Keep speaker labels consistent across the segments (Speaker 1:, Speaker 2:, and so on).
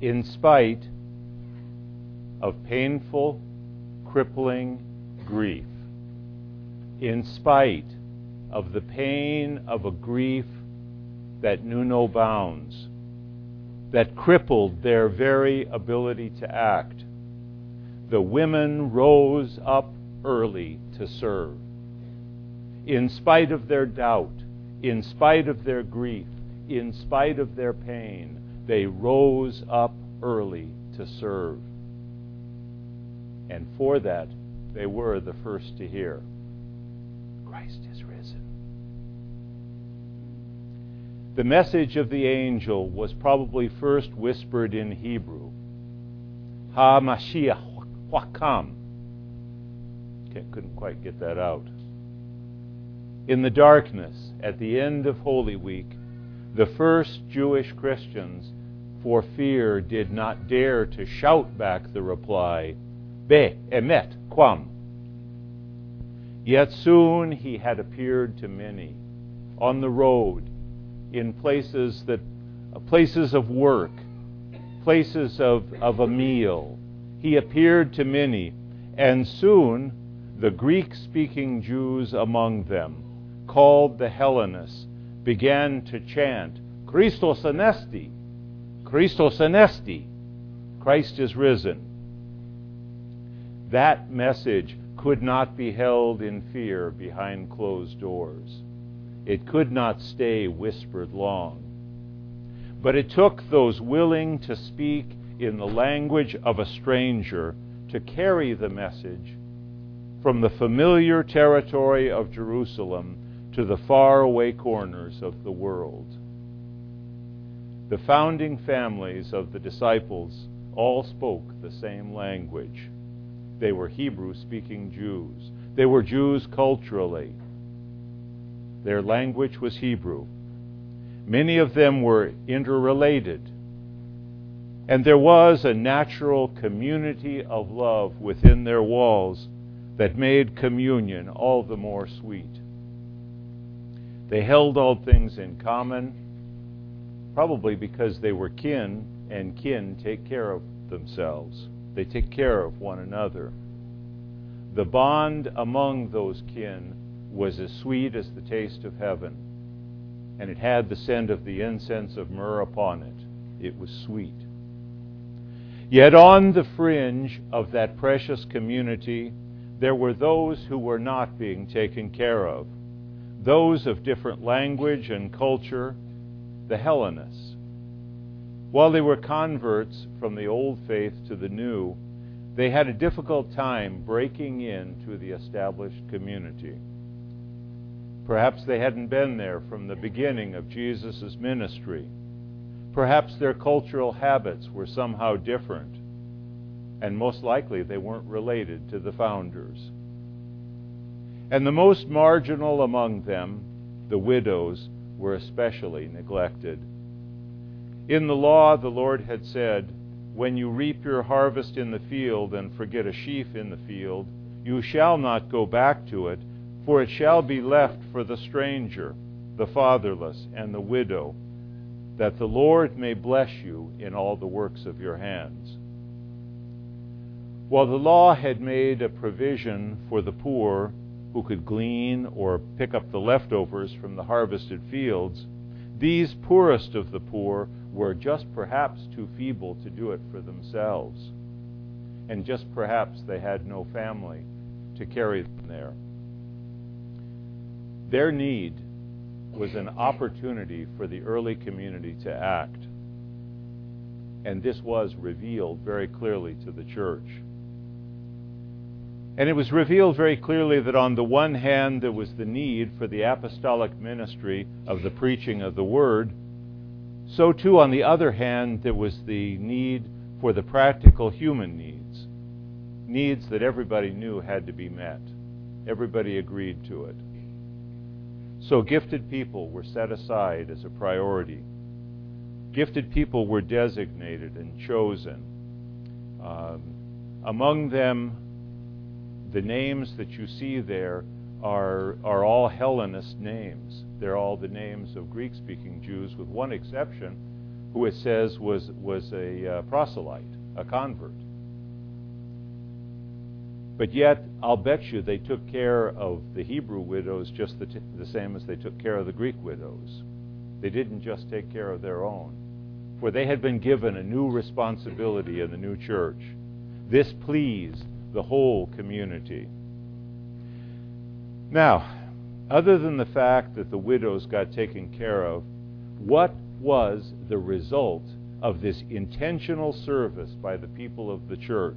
Speaker 1: in spite of painful, crippling grief, in spite of the pain of a grief that knew no bounds, that crippled their very ability to act, the women rose up early to serve. In spite of their doubt, in spite of their grief, in spite of their pain, they rose up early to serve. And for that, they were the first to hear Christ is risen. The message of the angel was probably first whispered in Hebrew Ha Mashiach Wakam. Couldn't quite get that out. In the darkness, at the end of Holy Week, the first Jewish Christians, for fear, did not dare to shout back the reply, Be emet quam. Yet soon he had appeared to many on the road, in places that places of work, places of, of a meal. He appeared to many, and soon the Greek speaking Jews among them, called the Hellenists, began to chant, Christos anesti, Christos anesti, Christ is risen. That message could not be held in fear behind closed doors. It could not stay whispered long. But it took those willing to speak in the language of a stranger to carry the message from the familiar territory of Jerusalem to the faraway corners of the world. The founding families of the disciples all spoke the same language. They were Hebrew speaking Jews. They were Jews culturally. Their language was Hebrew. Many of them were interrelated. And there was a natural community of love within their walls that made communion all the more sweet. They held all things in common, probably because they were kin, and kin take care of themselves. They take care of one another. The bond among those kin was as sweet as the taste of heaven, and it had the scent of the incense of myrrh upon it. It was sweet. Yet on the fringe of that precious community, there were those who were not being taken care of those of different language and culture, the Hellenists. While they were converts from the old faith to the new, they had a difficult time breaking into the established community. Perhaps they hadn't been there from the beginning of Jesus' ministry. Perhaps their cultural habits were somehow different, and most likely they weren't related to the founders. And the most marginal among them, the widows, were especially neglected. In the law, the Lord had said, When you reap your harvest in the field and forget a sheaf in the field, you shall not go back to it, for it shall be left for the stranger, the fatherless, and the widow, that the Lord may bless you in all the works of your hands. While the law had made a provision for the poor who could glean or pick up the leftovers from the harvested fields, these poorest of the poor were just perhaps too feeble to do it for themselves. And just perhaps they had no family to carry them there. Their need was an opportunity for the early community to act. And this was revealed very clearly to the church. And it was revealed very clearly that on the one hand, there was the need for the apostolic ministry of the preaching of the word. So, too, on the other hand, there was the need for the practical human needs, needs that everybody knew had to be met. Everybody agreed to it. So, gifted people were set aside as a priority. Gifted people were designated and chosen. Um, among them, the names that you see there are, are all Hellenist names. They're all the names of Greek speaking Jews, with one exception. who it says was, was a uh, proselyte, a convert. But yet, I'll bet you they took care of the Hebrew widows just the, t- the same as they took care of the Greek widows. They didn't just take care of their own, for they had been given a new responsibility in the new church. This pleased the whole community. Now, other than the fact that the widows got taken care of, what was the result of this intentional service by the people of the church?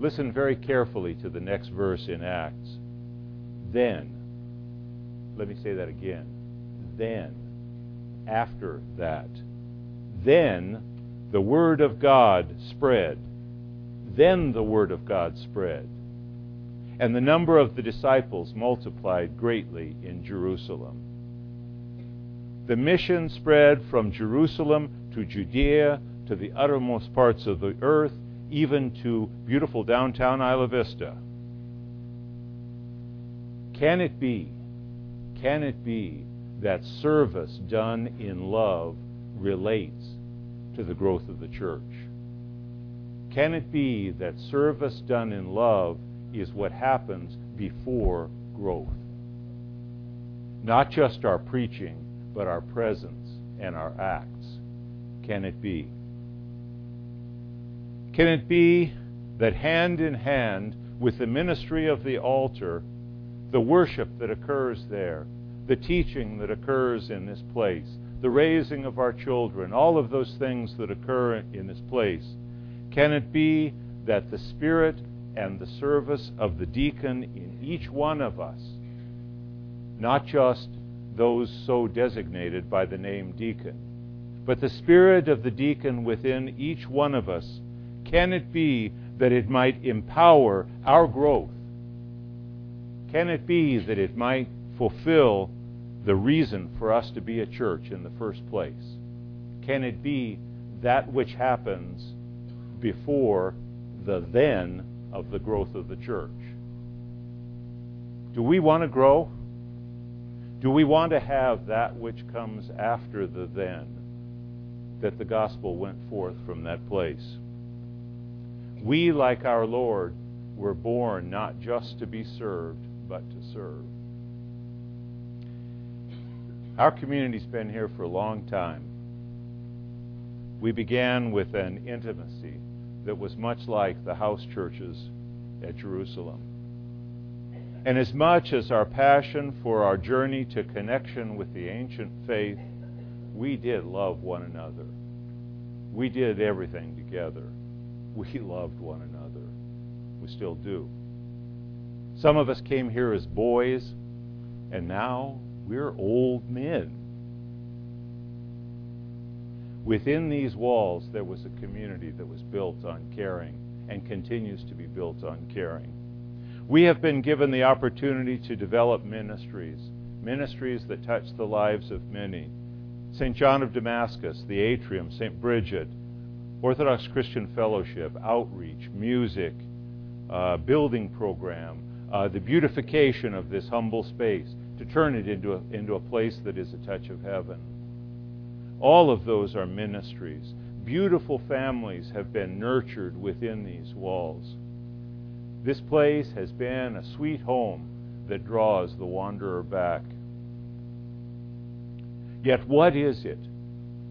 Speaker 1: Listen very carefully to the next verse in Acts. Then, let me say that again. Then, after that, then the Word of God spread. Then the Word of God spread. And the number of the disciples multiplied greatly in Jerusalem. The mission spread from Jerusalem to Judea to the uttermost parts of the earth even to beautiful downtown Isla Vista. Can it be, can it be that service done in love relates to the growth of the church? Can it be that service done in love is what happens before growth? Not just our preaching, but our presence and our acts. Can it be? Can it be that hand in hand with the ministry of the altar, the worship that occurs there, the teaching that occurs in this place, the raising of our children, all of those things that occur in this place, can it be that the Spirit and the service of the deacon in each one of us, not just those so designated by the name deacon, but the Spirit of the deacon within each one of us, can it be that it might empower our growth? Can it be that it might fulfill the reason for us to be a church in the first place? Can it be that which happens before the then of the growth of the church? Do we want to grow? Do we want to have that which comes after the then? That the gospel went forth from that place. We, like our Lord, were born not just to be served, but to serve. Our community's been here for a long time. We began with an intimacy that was much like the house churches at Jerusalem. And as much as our passion for our journey to connection with the ancient faith, we did love one another. We did everything together we loved one another. We still do. Some of us came here as boys, and now we're old men. Within these walls, there was a community that was built on caring and continues to be built on caring. We have been given the opportunity to develop ministries, ministries that touch the lives of many. St. John of Damascus, the Atrium, St. Bridget, Orthodox Christian Fellowship, outreach, music, uh, building program, uh, the beautification of this humble space to turn it into a, into a place that is a touch of heaven. All of those are ministries. Beautiful families have been nurtured within these walls. This place has been a sweet home that draws the wanderer back. Yet, what is it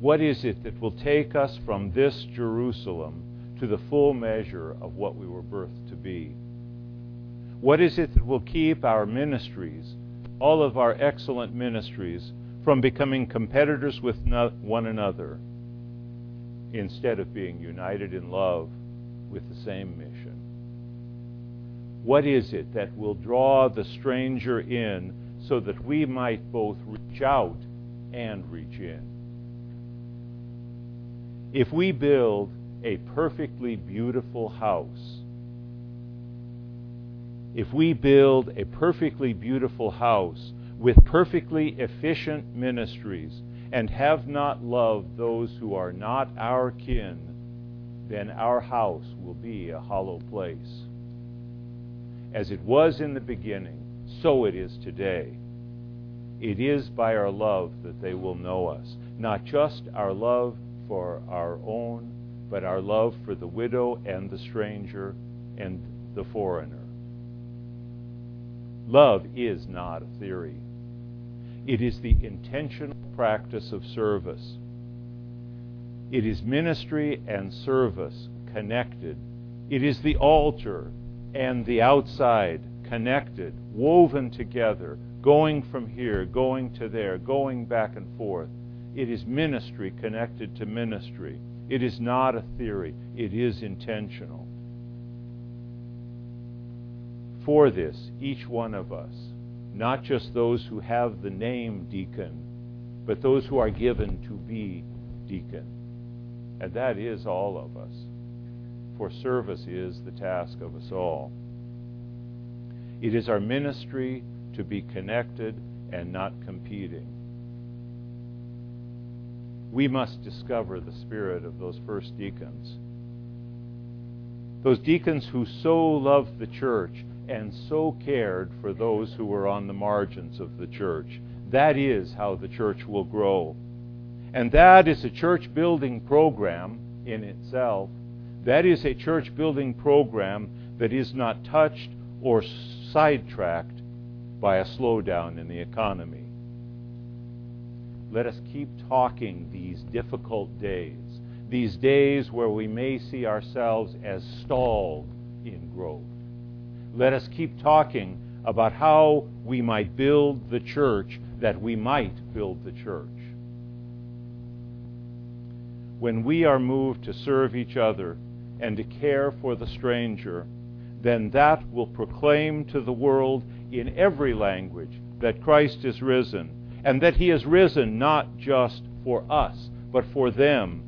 Speaker 1: what is it that will take us from this Jerusalem to the full measure of what we were birthed to be? What is it that will keep our ministries, all of our excellent ministries, from becoming competitors with one another instead of being united in love with the same mission? What is it that will draw the stranger in so that we might both reach out and reach in? If we build a perfectly beautiful house, if we build a perfectly beautiful house with perfectly efficient ministries and have not loved those who are not our kin, then our house will be a hollow place. As it was in the beginning, so it is today. It is by our love that they will know us. not just our love for our own, but our love for the widow and the stranger and the foreigner. Love is not a theory. It is the intentional practice of service. It is ministry and service connected. It is the altar and the outside connected, woven together, going from here, going to there, going back and forth. It is ministry connected to ministry. It is not a theory, it is intentional. For this, each one of us, not just those who have the name deacon, but those who are given to be deacon. And that is all of us. For service is the task of us all. It is our ministry to be connected and not competing. We must discover the spirit of those first deacons. Those deacons who so loved the church and so cared for those who were on the margins of the church. That is how the church will grow. And that is a church building program in itself. That is a church building program that is not touched or sidetracked by a slowdown in the economy. Let us keep talking these difficult days, these days where we may see ourselves as stalled in growth. Let us keep talking about how we might build the church that we might build the church. When we are moved to serve each other and to care for the stranger, then that will proclaim to the world in every language that Christ is risen, and that he is risen not just for us, but for them.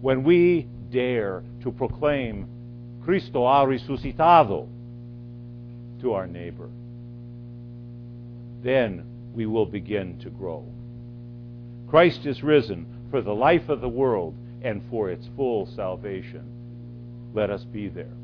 Speaker 1: When we dare to proclaim Cristo ha resucitado to our neighbor, then we will begin to grow. Christ is risen for the life of the world and for its full salvation. Let us be there.